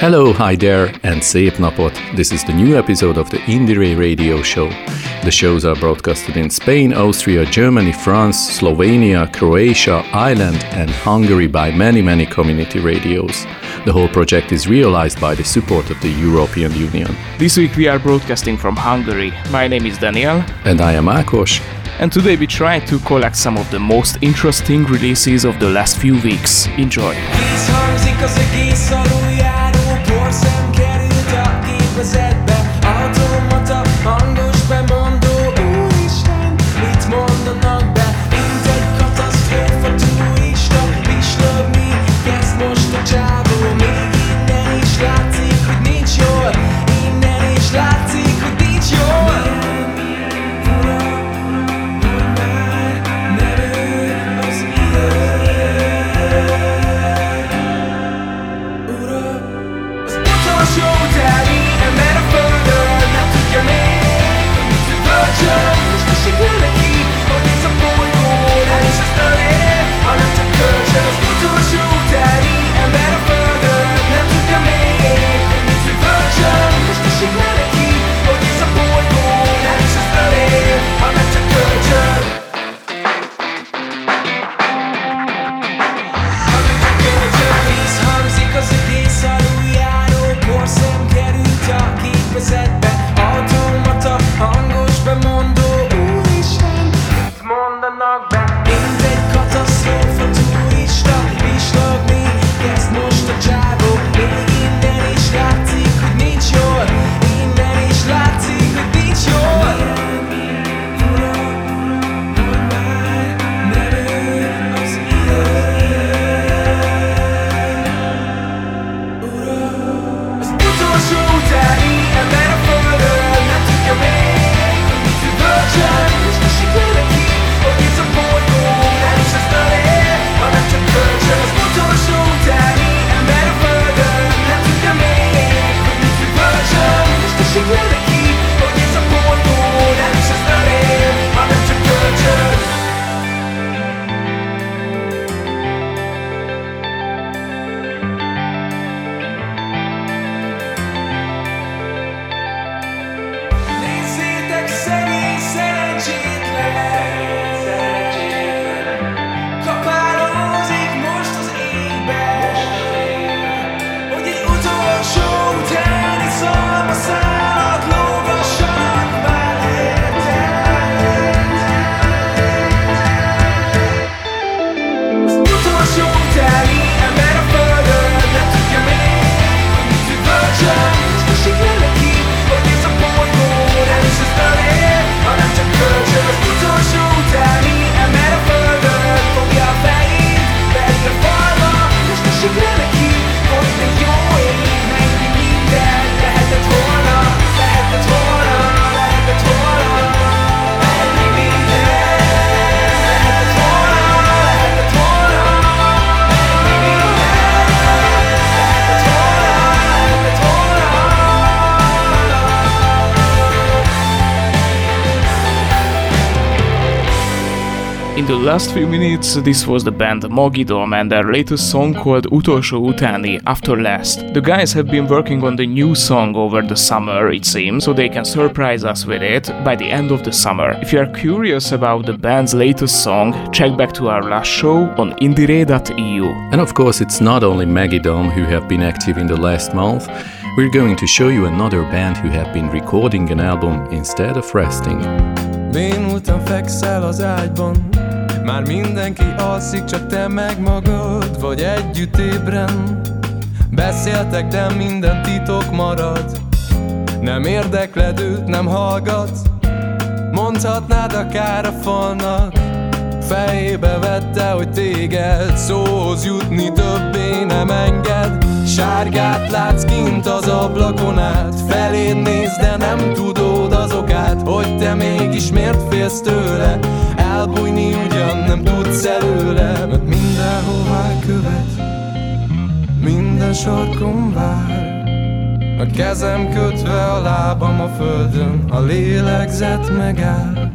Hello, hi there, and szép napot! This is the new episode of the Indire Radio Show. The shows are broadcasted in Spain, Austria, Germany, France, Slovenia, Croatia, Ireland, and Hungary by many, many community radios. The whole project is realized by the support of the European Union. This week we are broadcasting from Hungary. My name is Daniel. And I am Akos. And today we try to collect some of the most interesting releases of the last few weeks. Enjoy! Last few minutes, this was the band Mogidom and their latest song called Utolsó Utáni, After Last. The guys have been working on the new song over the summer, it seems, so they can surprise us with it by the end of the summer. If you are curious about the band's latest song, check back to our last show on indire.eu. And of course, it's not only Magidom who have been active in the last month. We're going to show you another band who have been recording an album instead of resting. fekszel az ágyban Már mindenki alszik, csak te meg magad Vagy együtt ébren. Beszéltek, de minden titok marad. Nem érdekled őt, nem hallgat. Mondhatnád akár a falnak. Fejébe vette, hogy téged szóhoz jutni többé nem enged. Sárgát látsz kint az ablakon át. Feléd néz, de nem tudod az okát Hogy te mégis miért félsz tőle. Elbújni ugyan nem tudsz előle Mert mindenhová követ. Minden sarkon vár. A kezem kötve, a lábam a földön, a lélegzet megáll.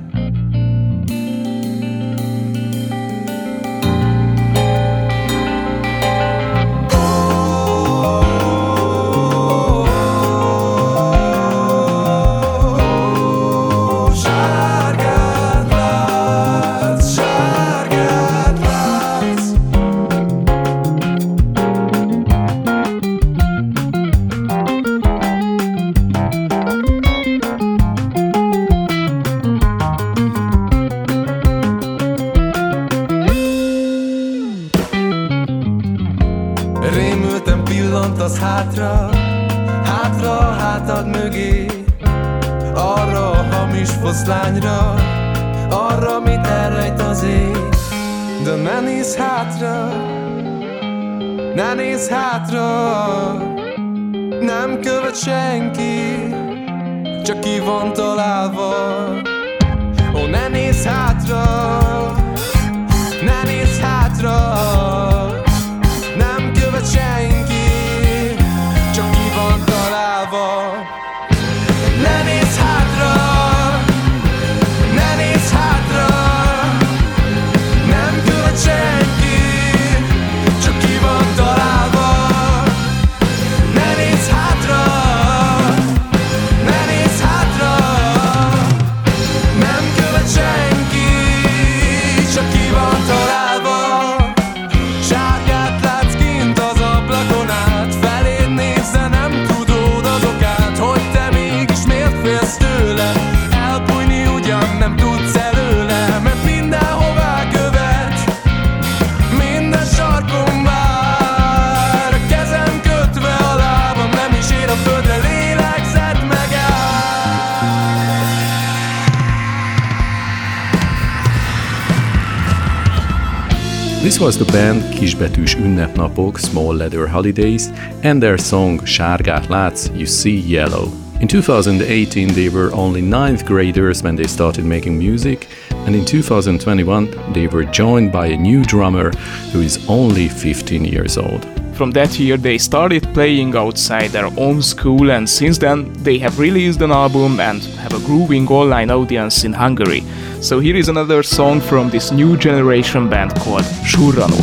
Was the band Kisbetűs Ünnepnapok, Small Leather Holidays, and their song Sárgát látsz, You See Yellow. In 2018, they were only ninth graders when they started making music, and in 2021, they were joined by a new drummer who is only 15 years old. From that year, they started playing outside their own school, and since then, they have released an album and have a growing online audience in Hungary. So here is another song from this new generation band called Surrano.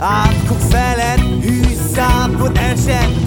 Akkor feled hűszápot esett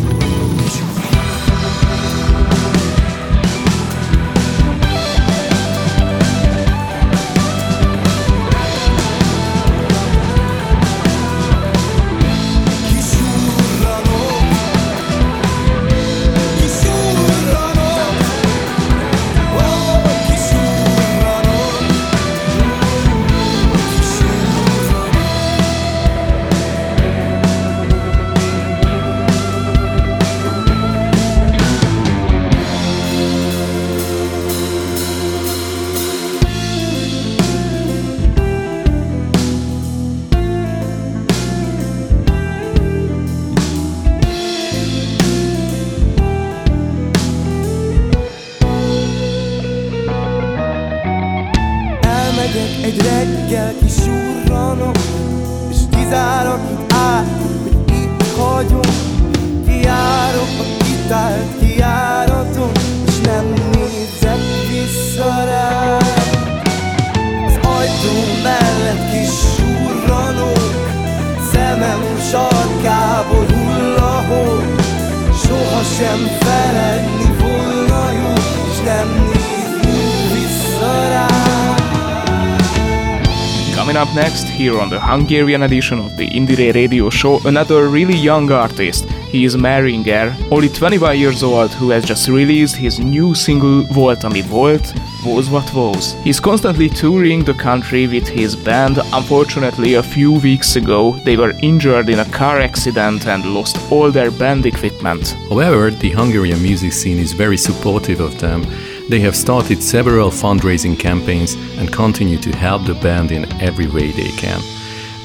Sarkából Sohasem feledni volna jó És nem Coming up next, here on the Hungarian edition of the Indire Radio Show, another really young artist. He is Maringer, only 25 years old, who has just released his new single Volt ami volt, Was What Was. He's constantly touring the country with his band. Unfortunately, a few weeks ago, they were injured in a car accident and lost all their band equipment. However, the Hungarian music scene is very supportive of them they have started several fundraising campaigns and continue to help the band in every way they can.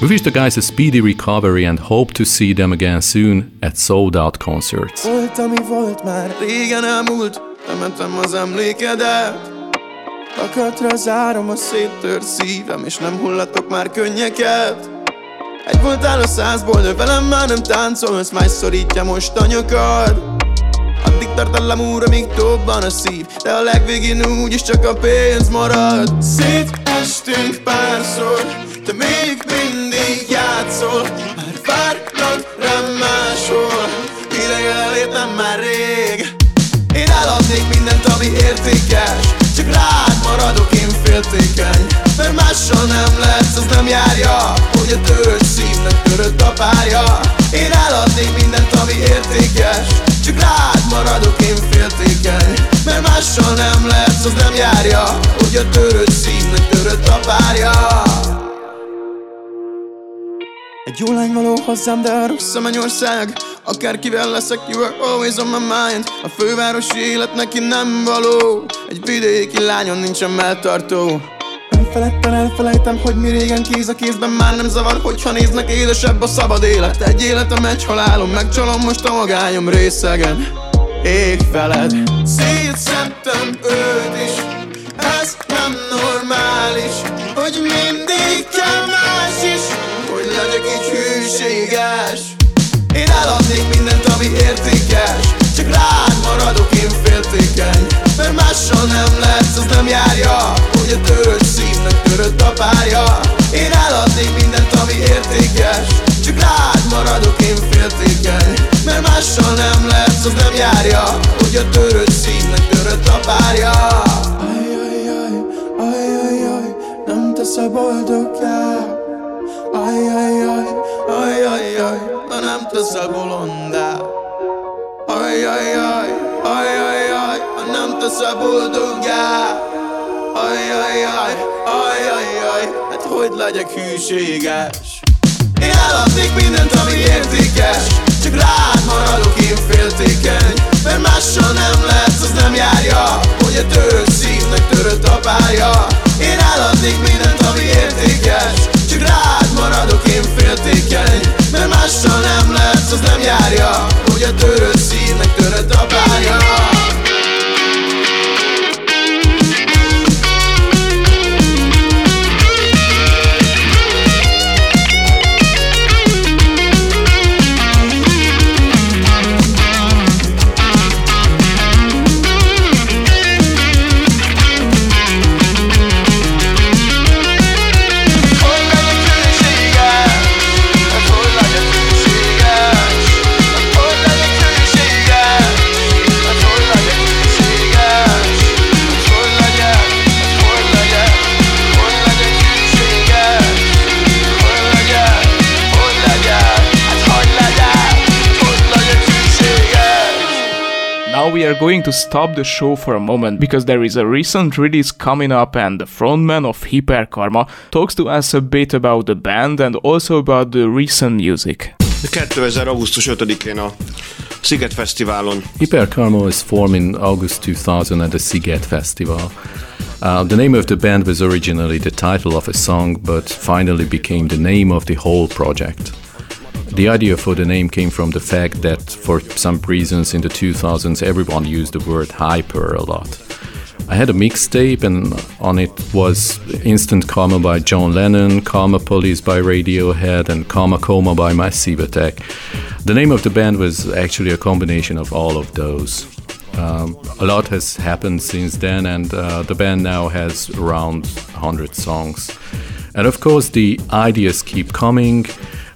We wish the guys a speedy recovery and hope to see them again soon at sold out concerts. Volt, ami volt már régen elmúlt, temetem az emlékedet. Akatra zárom a széttört szívem, és nem hullatok már könnyeket. Egy voltál a százból, de velem már nem táncolsz, más szorítja most a nyakad. Addig tart a lamúra, míg dobban a szív De a legvégén úgyis csak a pénz marad Szétestünk párszor Te még mindig játszol Már várnak rám máshol Idegen elértem már rég Én eladnék mindent, ami értékes Csak rád maradok én féltékeny. Mert mással nem lesz, az nem járja Hogy a törött szívnek törött a párja. Én eladnék mindent, ami értékes csak rád maradok én féltékeny. Mert mással nem lesz, az nem járja Hogy a törött szívnek törött a párja egy jó lány való hozzám, de a rossz a mennyország Akárkivel leszek, you are always on my mind. A fővárosi élet neki nem való. Egy vidéki lányon nincsen melltartó. Elfeledten elfelejtem, hogy mi régen kéz a kézben Már nem zavar, hogyha néznek élesebb a szabad élet. Egy életem, egy halálom, megcsalom most a magányom részegen. Ég veled Szétszedtem őt is. Ez nem normális Hogy mindig kell más is legyek így hűséges. Én eladnék mindent, ami értékes. Csak rád maradok én féltékeny. Mert mással nem lesz, az nem járja Hogy a törött szívnek törött a párja. Én eladnék mindent, ami értékes. Csak rád maradok én féltékeny. Mert mással nem lesz, az nem járja Hogy a törött szívnek törött a párja. Ajajaj, ajajaj, nem tesz a boldoggá Ajajaj, ajajaj, nem tesz a bolondá Ajajaj, ajajaj, nem tesz a boldoggá Ajajaj, ajajaj, hát hogy legyek hűséges Én eladnék mindent, ami értékes Csak rád maradok én féltékeny Mert mással nem lesz, az nem járja Hogy a törött szívnek törött a párja Én eladnék mindent, ami értékes Csak rád maradok én féltékeny Mert mással nem lesz, az nem járja. Hogy a törött szívnek törött a párja are going to stop the show for a moment because there is a recent release coming up and the frontman of Hyperkarma talks to us a bit about the band and also about the recent music. 2000. augusztus 5-én a Sziget Fesztiválon. Hyperkarma was formed in August 2000 at the Sziget Festival. Uh, the name of the band was originally the title of a song, but finally became the name of the whole project. The idea for the name came from the fact that, for some reasons in the 2000s, everyone used the word hyper a lot. I had a mixtape, and on it was Instant Karma by John Lennon, Karma Police by Radiohead, and Karma Coma by Massive Attack. The name of the band was actually a combination of all of those. Um, a lot has happened since then, and uh, the band now has around 100 songs. And of course, the ideas keep coming.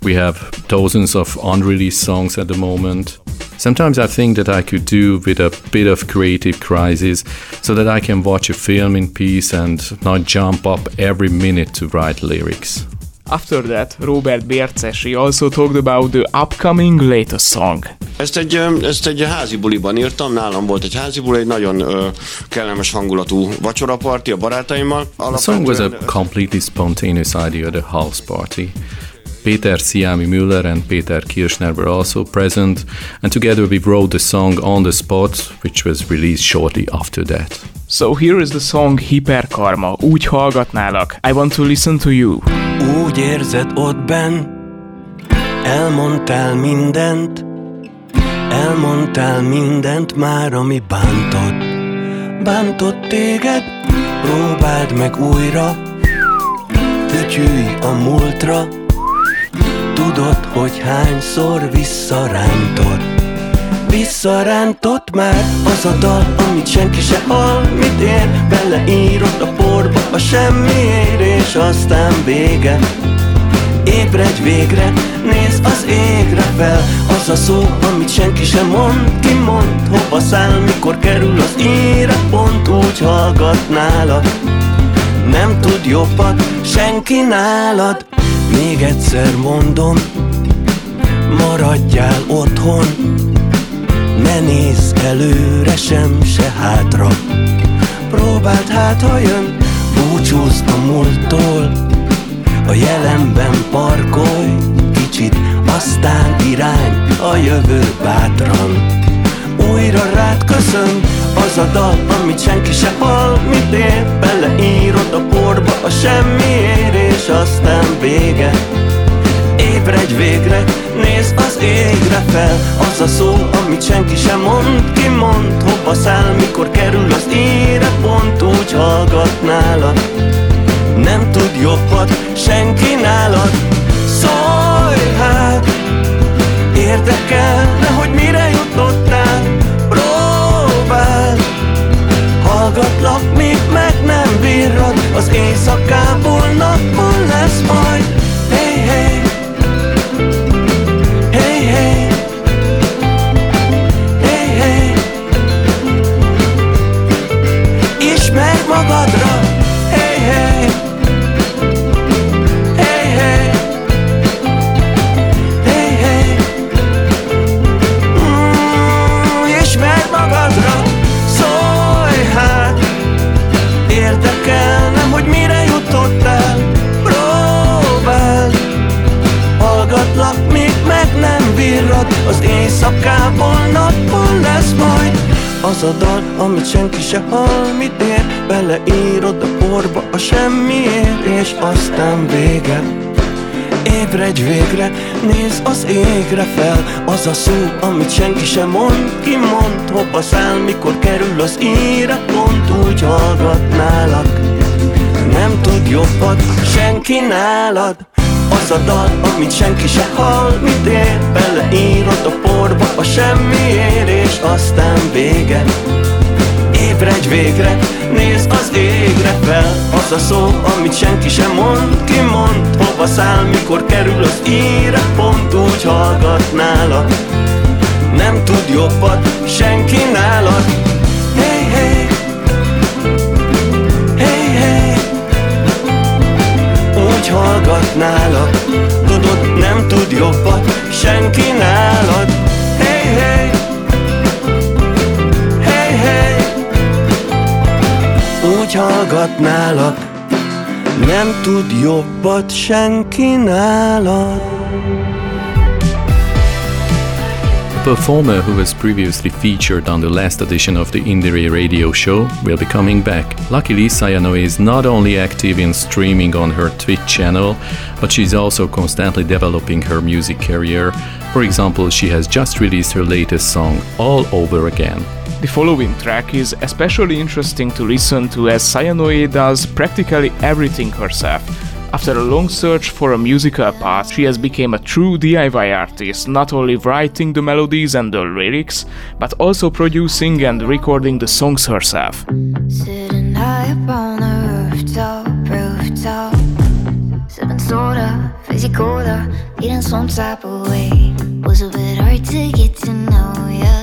We have dozens of unreleased songs at the moment. Sometimes I think that I could do with a bit of creative crisis so that I can watch a film in peace and not jump up every minute to write lyrics. After that, Robert Bércesi also talked about the upcoming latest song. Ezt egy, ezt egy házi buliban írtam, nálam volt egy házi buli, egy nagyon ö, kellemes hangulatú vacsoraparti a barátaimmal. The song was a completely spontaneous idea, the house party. Peter Siami Müller and Peter Kirchner were also present, and together we wrote the song on the spot, which was released shortly after that. So here is the song Hiperkarma, úgy hallgatnálak. I want to listen to you. Úgy érzed ott benn, elmondtál mindent, elmondtál mindent már, ami bántott. Bántott téged, próbáld meg újra, fütyülj a múltra, Tudod, hogy hányszor visszarántott. Visszarántott már az a dal, amit senki se hall Mit ér, beleírod a porba a semmiért És aztán vége. Ébredj végre, nézz az égre fel Az a szó, amit senki sem mond Ki mond, hova száll, mikor kerül az íre Pont úgy hallgatnálak Nem tud jobbat senki nálad még egyszer mondom, maradjál otthon. Ne nézz előre sem, se hátra. Próbáld hát, ha jön, búcsúzz a múlttól. A jelenben parkolj kicsit, aztán irány a jövő bátran. Újra rád köszön az a dal, amit senki se hall Mit ér, beleírod a porba a semmiért És aztán vége. Ébredj végre, nézz az égre fel. Az a szó, amit senki sem mond Ki mond, hova száll, mikor kerül az ére. Pont úgy hallgatnálad Nem tud jobbat az égre fel. Az a szó, amit senki sem mond Ki mond, hova száll, mikor kerül az íre Pont úgy hallgatnálak Nem tud jobbat senki nálad. Az a dal, amit senki se hall Mit ér, beleírod a porba a semmiért És aztán vége Ébredj végre, nézz az égre fel. Az a szó, amit senki sem mond Ki mond, hova száll, mikor kerül az íre. Pont úgy hallgatnálak. Nem tud jobbat senki nálad. Hey, hey. Hey, hey. Úgy hallgatnálak. Tudod, nem tud jobbat senki nálad úgy hallgatnálak Nem tud jobbat senki nálad A performer who was previously featured on the last edition of the Indire radio show will be coming back. Luckily, Sayano is not only active in streaming on her Twitch channel, but she's also constantly developing her music career. For example, she has just released her latest song, All Over Again. The following track is especially interesting to listen to as Sayanoe does practically everything herself. After a long search for a musical path, she has become a true DIY artist, not only writing the melodies and the lyrics, but also producing and recording the songs herself. Sitting high up on the rooftop, rooftop Sipping soda, fizzy cola, feeling some type of way Was a bit hard to get to know ya,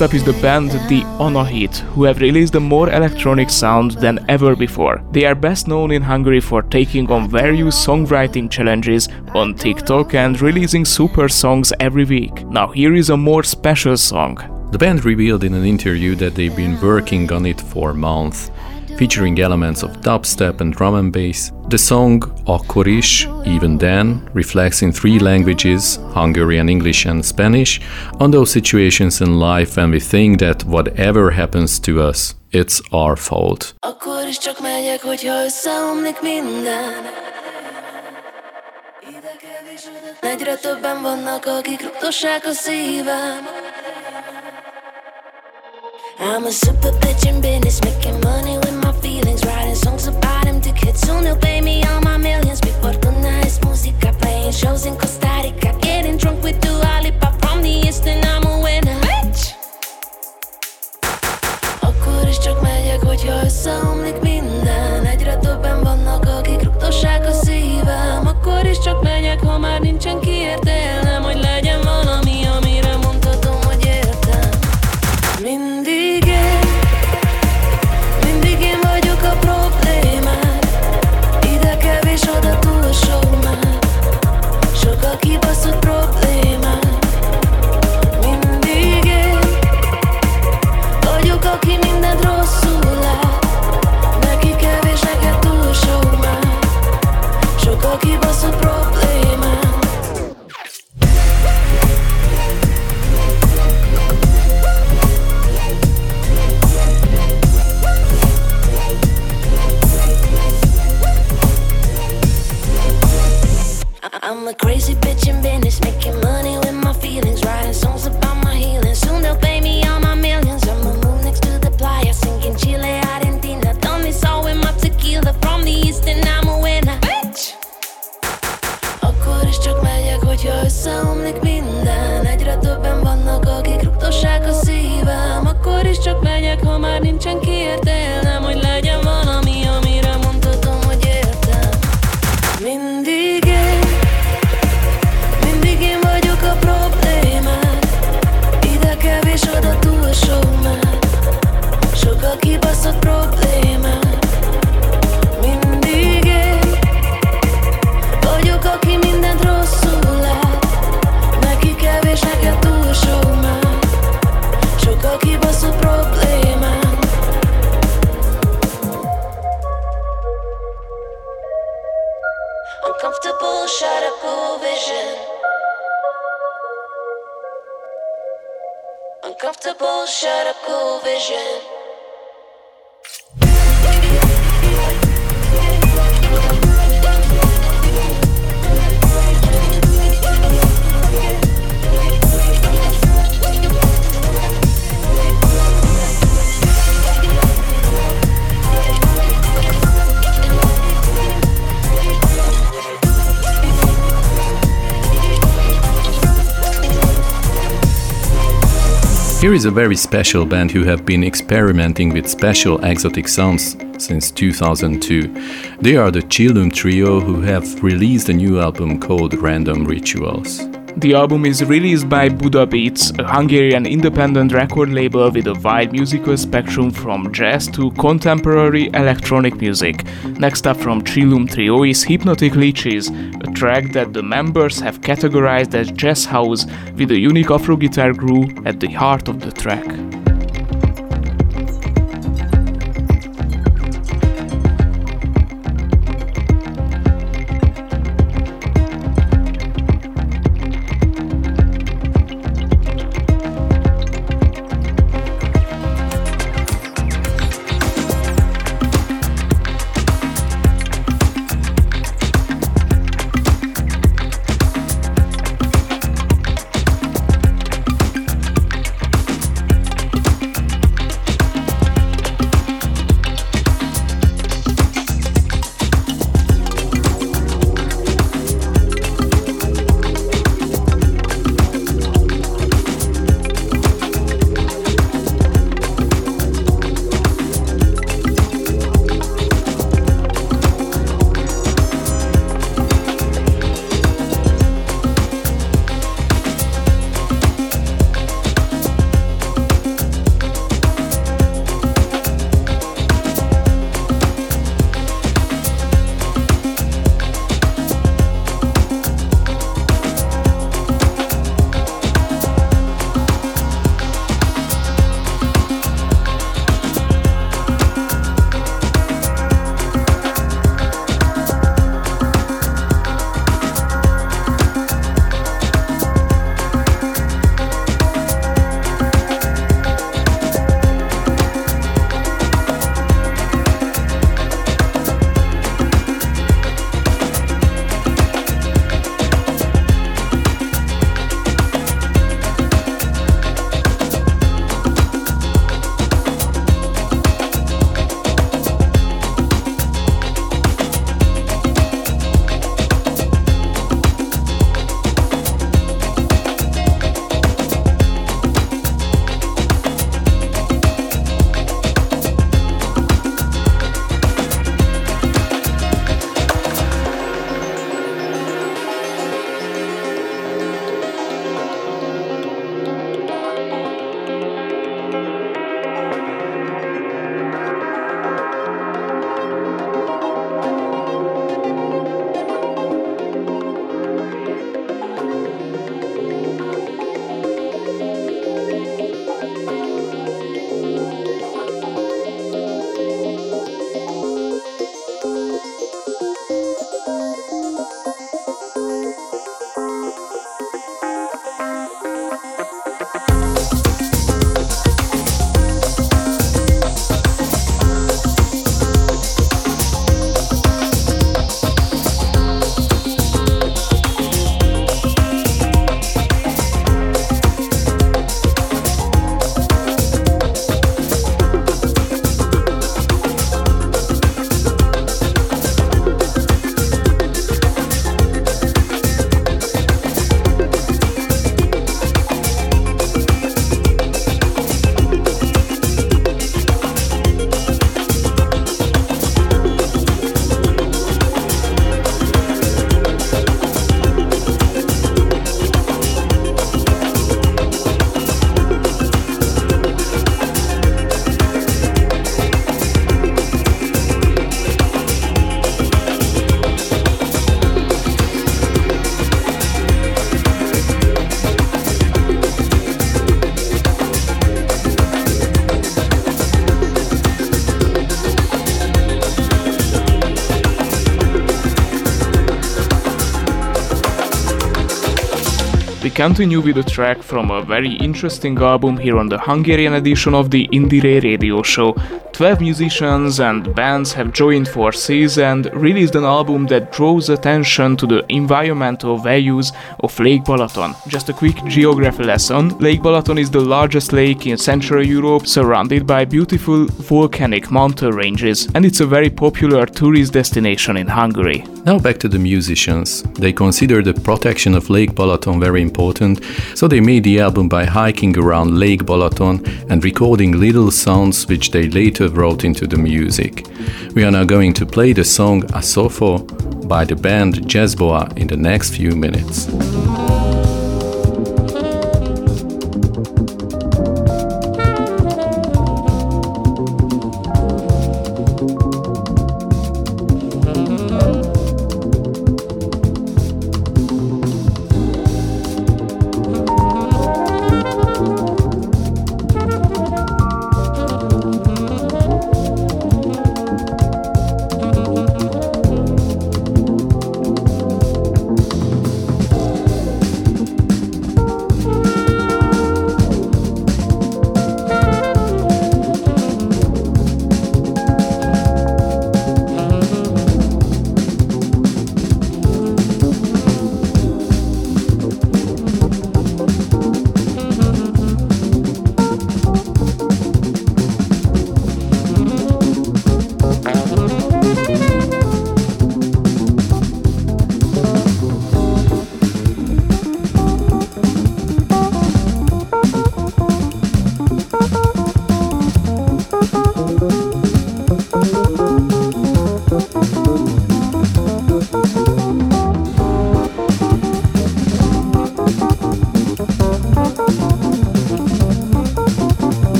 Next up is the band The Onahit, who have released a more electronic sound than ever before. They are best known in Hungary for taking on various songwriting challenges on TikTok and releasing super songs every week. Now here is a more special song. The band revealed in an interview that they've been working on it for months, featuring elements of dubstep and drum and bass. The song Akkor is, even then, reflects in three languages Hungarian, English, and Spanish on those situations in life when we think that whatever happens to us, it's our fault. Egyre többen vannak, akik rugdossák a szívem I'm a super bitch in business, making money with my feelings Writing songs about empty kids, soon they'll pay me all my millions. Mi fortuna es música, playing shows in Costa Rica. Getting drunk with Dua Lipa, from the Eastern I'm a winner. Bitch! Akkor is csak megyek, hogyha összeomlik minden Egyre többen vannak, akik rugdossák a szívem Akkor is csak megyek, ha már nincsen kiértelem Hogy legyen valami, show. a crazy Here is a very special band who have been experimenting with special exotic sounds since 2002. They are the Chillum Trio who have released a new album called Random Rituals. The album is released by Buddha Beats, a Hungarian independent record label with a wide musical spectrum from jazz to contemporary electronic music. Next up from Chillum Trio is Hypnotic Leeches, a track that the members have categorized as jazz house with a unique Afro guitar groove at the heart of the track. Continue with a track from a very interesting album here on the Hungarian edition of the Indire radio show. 12 musicians and bands have joined forces and released an album that draws attention to the environmental values of Lake Balaton. Just a quick geography lesson Lake Balaton is the largest lake in Central Europe, surrounded by beautiful volcanic mountain ranges, and it's a very popular tourist destination in Hungary. Now back to the musicians. They consider the protection of Lake Balaton very important, so they made the album by hiking around Lake Balaton and recording little sounds which they later wrote into the music. We are now going to play the song Asofo by the band Jazzboa in the next few minutes.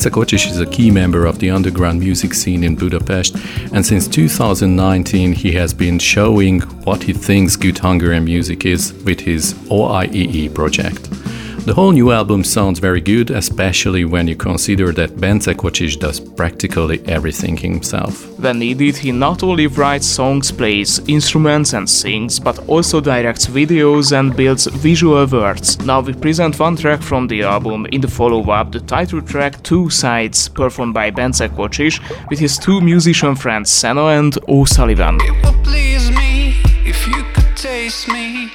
Kocsis is a key member of the underground music scene in Budapest, and since 2019 he has been showing what he thinks good Hungarian music is with his OIEE project. The whole new album sounds very good, especially when you consider that Bence Kocsis does practically everything himself. When needed, he not only writes songs, plays instruments and sings, but also directs videos and builds visual words. Now we present one track from the album in the follow-up, the title track Two Sides, performed by Bence Kocsis with his two musician friends Seno and O'Sullivan. It would please me if you could taste me,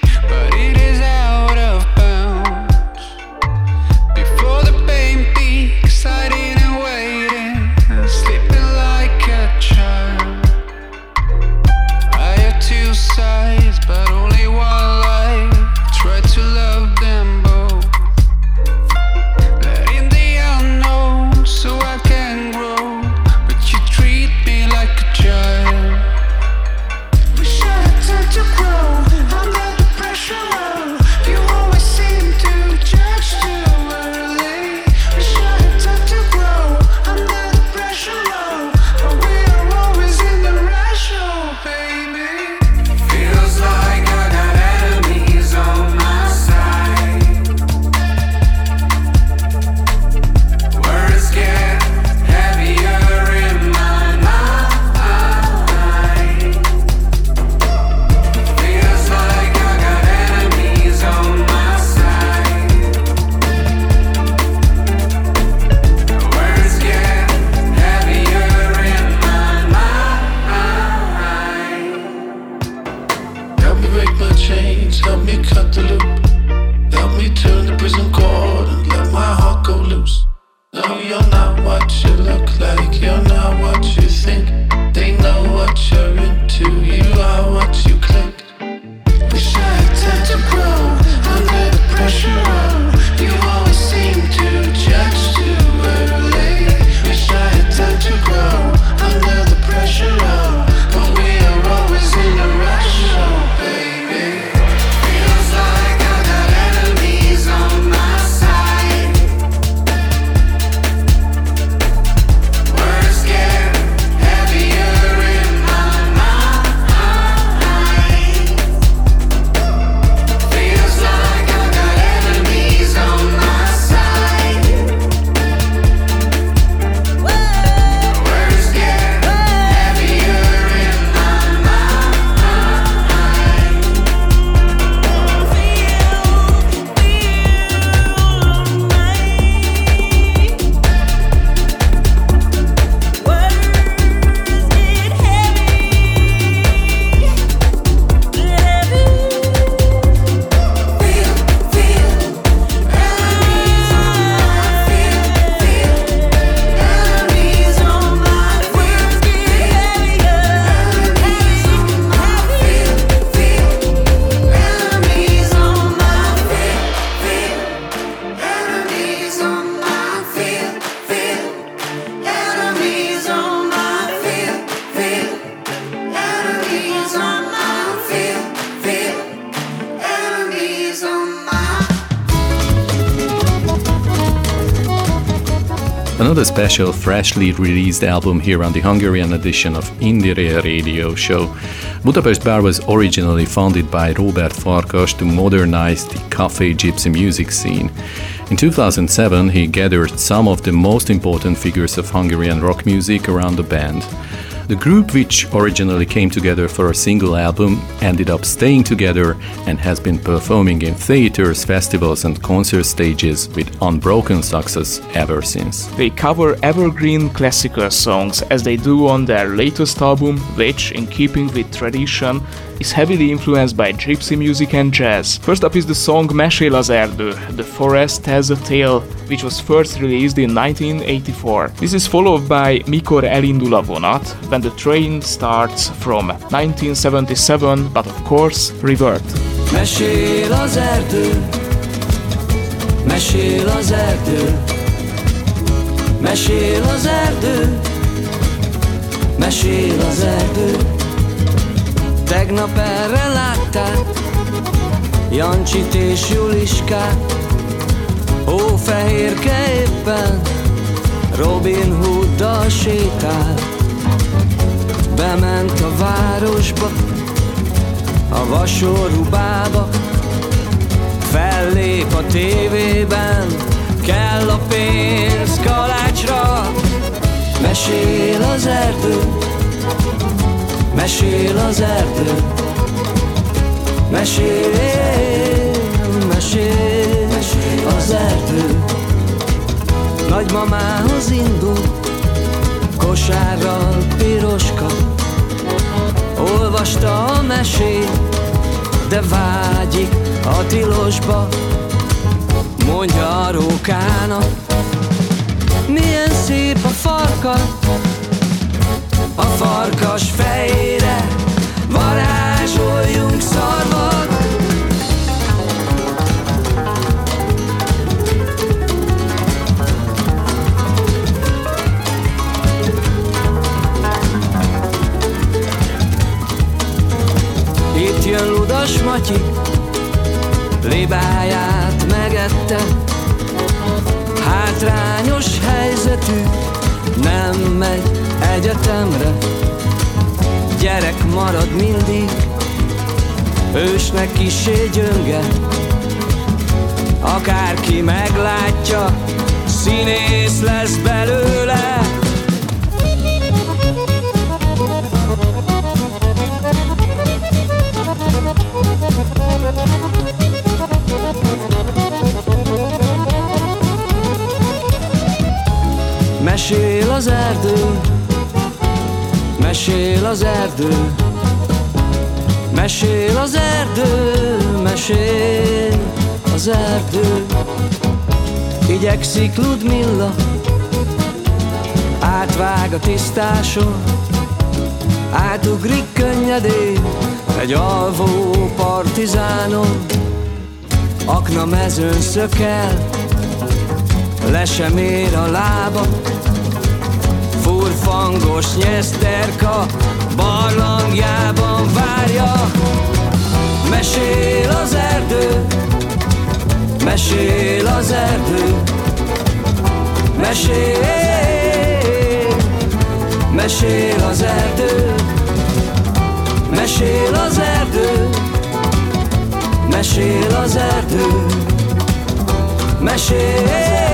special, freshly released album here on the Hungarian edition of Indire Radio Show. Budapest Bar was originally founded by Robert Farkas to modernize the cafe gypsy music scene. In 2007, he gathered some of the most important figures of Hungarian rock music around the band. The group, which originally came together for a single album, ended up staying together and has been performing in theaters, festivals, and concert stages with unbroken success ever since. They cover evergreen classical songs as they do on their latest album, which, in keeping with tradition, is heavily influenced by gypsy music and jazz. First up is the song Mesél az erdő, The Forest Has a Tale, which was first released in 1984. This is followed by Mikor elindul a vonat, when the train starts from 1977, but of course, revert. Mesél az erdő, mesél az erdő, mesél az erdő, mesél az erdő. Tegnap erre látták Jancsit és Juliskát. Hófehérke éppen Robin Hooddal sétál Bement a városba A vasorú bába fellép a tévében, kell a pénz kalácsra. Mesél az erdő, mesél az erdő, mesél, mesél, mesél az erdő. Nagymamához indul, kosárral piroska, olvasta a mesét, de vágyik a tilosba, mondja a rókának, milyen szép a farka, farkas fejére varázsoljunk szarvat. Itt jön Ludas Matyi, libáját megette, hátrányos helyzetű, nem megy egyetemre, gyerek marad mindig, ősnek kisé gyönge, akárki meglátja, színész lesz belőle. Mesél az erdő, mesél az erdő, mesél az erdő, mesél az erdő. Igyekszik Ludmilla, átvág a tisztáson, átugrik könnyedén egy alvó partizánon, akna mezőn szökel, le sem ér a lába, furfangos nyeszterka barlangjában várja. Mesél az erdő, mesél az erdő, mesél, mesél az erdő, mesél az erdő, mesél az erdő, mesél, mesél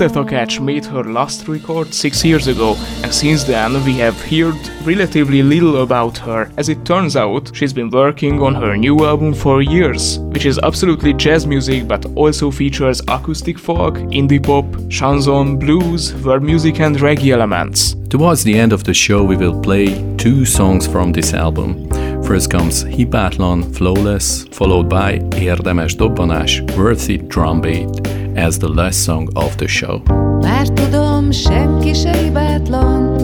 Esther Takács made her last record six years ago, and since then we have heard relatively little about her. As it turns out, she's been working on her new album for years, which is absolutely jazz music but also features acoustic folk, indie pop, chanson, blues, world music, and reggae elements. Towards the end of the show, we will play two songs from this album. First comes Hibátlan, Flawless, followed by Érdemes Dobbanás, Worthy Drum Beat as the last song of the show. Már tudom, senki se hibátlan.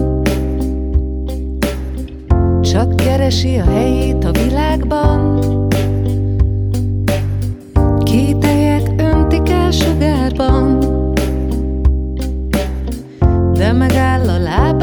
Csak keresi a helyét a világban. Kételyek öntik el sugárban. De megáll a lábán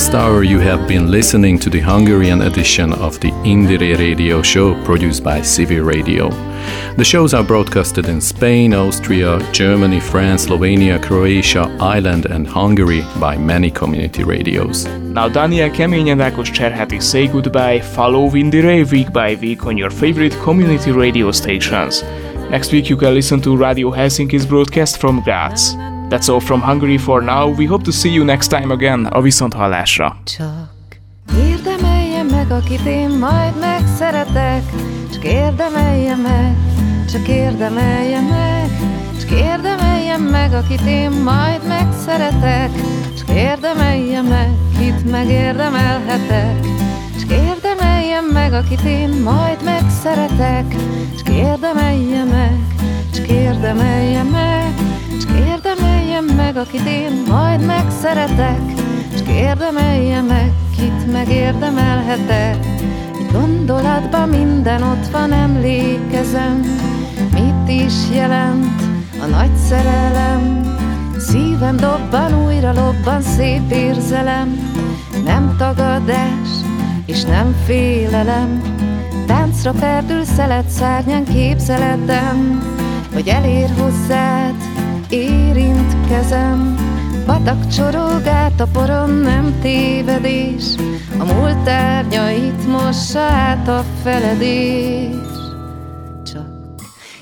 last hour, you have been listening to the Hungarian edition of the Indire radio show produced by Civi Radio. The shows are broadcasted in Spain, Austria, Germany, France, Slovenia, Croatia, Ireland, and Hungary by many community radios. Now, Daniel and Ákos Cserheti say goodbye. Follow Indire week by week on your favorite community radio stations. Next week, you can listen to Radio Helsinki's broadcast from Graz. That's all from Hungary for now. We hope to see you next time again. A Viszonthallásra. Csak érdemelje meg, akit én majd megszeretek, csak érdemelje meg, csak érdemelje meg, csak érdemelje meg, akit én majd megszeretek, csak érdemelje meg, kit megérdemelhetek, csak érdemelje meg, akit én majd megszeretek, csak érdemelje meg, csak érdemelje meg, csak érdemelje meg, akit én majd megszeretek, csak érdemelje meg, kit megérdemelhetek. Egy gondolatban minden ott van, emlékezem, mit is jelent a nagy szerelem. Szívem dobban, újra lobban szép érzelem, nem tagadás és nem félelem. Táncra perdül szelet szárnyán képzeletem, hogy elér hozzád, érint kezem, patak csorog át a poron, nem tévedés, a múlt tárgyait mossa át a feledés. Csak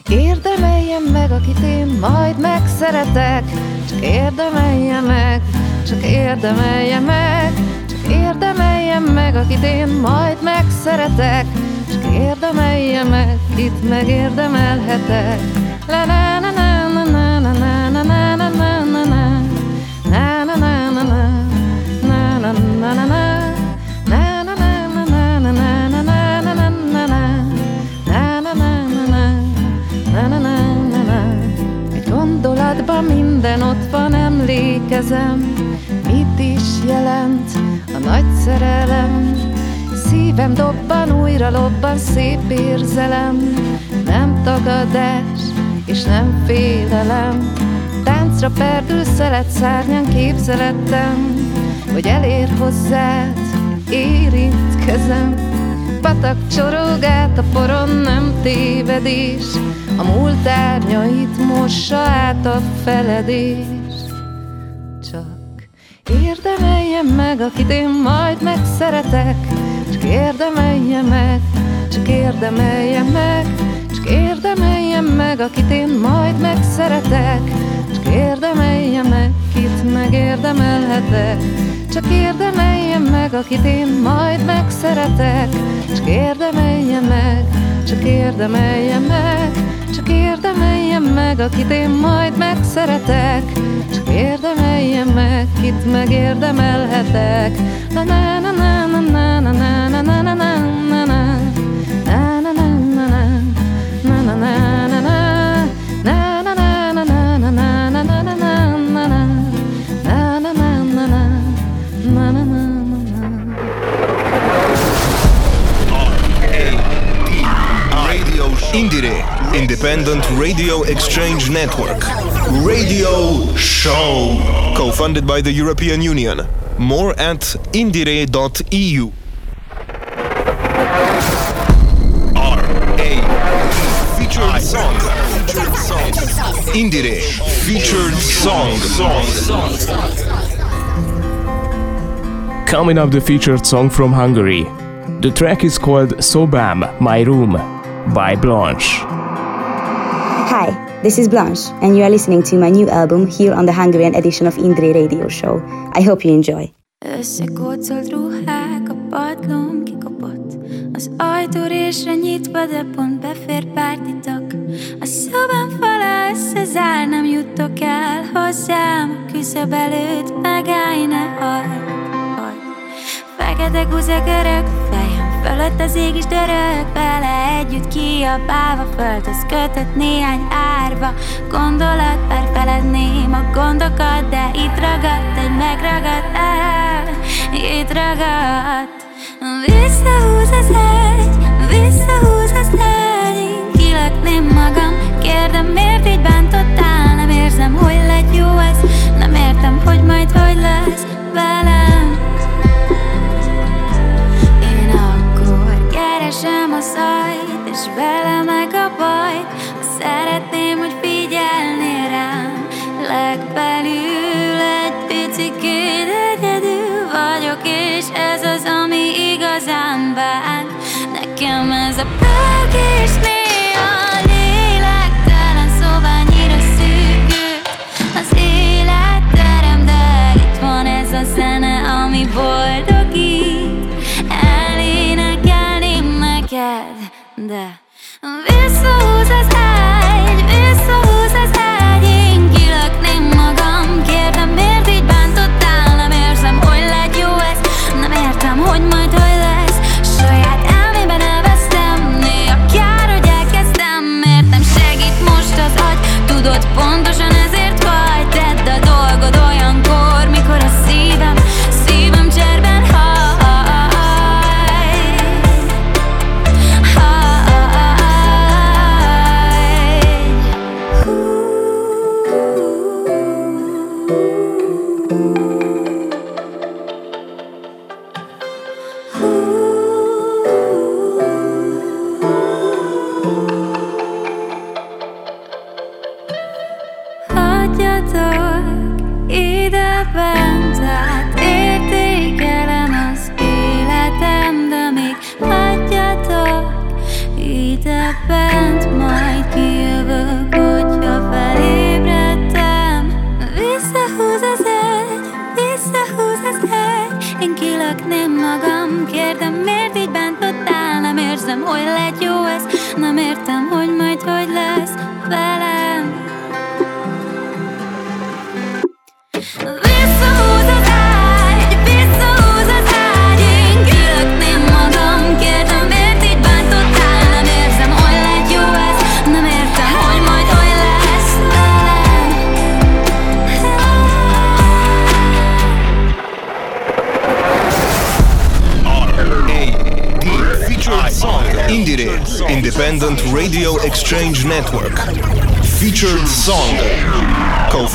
érdemeljem meg, akit én majd megszeretek, csak érdemelje meg, csak érdemelje meg, csak érdemeljem meg, akit én majd megszeretek, csak érdemelje meg, itt megérdemelhetek. La la la la Egy gondolatban minden ott van, emlékezem, mit is jelent a nagy szerelem. Szívem dobban, újra lobban szép érzelem, nem tagadás és nem félelem. Táncra perdül szelet szárnyan képzelettem, hogy elér hozzád, érint kezem. Patak csorog a poron, nem tévedés, a múlt árnyait mossa át a feledés. Csak érdemeljem meg, akit én majd megszeretek, csak érdemeljem meg, csak érdemeljem meg, csak érdemeljem meg, akit én majd megszeretek, csak érdemeljem meg, kit megérdemelhetek. Csak érdemeljem meg, akit én majd megszeretek Csak érdemeljem meg, csak érdemeljem meg Csak érdemeljem meg, akit én majd megszeretek Csak érdemeljem meg, kit megérdemelhetek na na na na na na na na na na Indire, Independent Radio Exchange Network. Radio Show. Co funded by the European Union. More at indire.eu. R A. Featured song. Indire featured song. Coming up, the featured song from Hungary. The track is called Sobam, My Room, by Blanche. Hi, this is Blanche, and you are listening to my new album here on the Hungarian edition of Indre Radio Show. I hope you enjoy. Összekócolt ruhák, a padlóm kikopott Az ajtórésre nyitva, de pont befér pár titok A szobám fala összezár, nem jutok el hozzám A küszöb előtt megállj, ne hagyd, hagyd Fekete guza görög, fejem fölött az ég is dörög Vele együtt kiabálva földhöz kötött néhány árva. Gondolat bár feledném a gondokat De itt ragadt egy megragadt el. Itt ragadt. Visszahúz az egy, visszahúz az egy. Én kilökném magam, kérdem miért így bántottál? Nem érzem, hogy lett jó ez. Nem értem, hogy majd hogy lesz velem keresem a szajt És vele meg a bajt. Szeretném, hogy figyelnél rám. Legbelül egy picikét egyedül vagyok És ez az, ami igazán bánt Nekem ez a pörgés néha lélektelen Szobányira szűkült az életterem De itt van ez a zene, ami boldogít 돼. 음,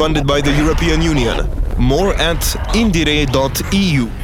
Co-funded by the European Union. More at indire.eu.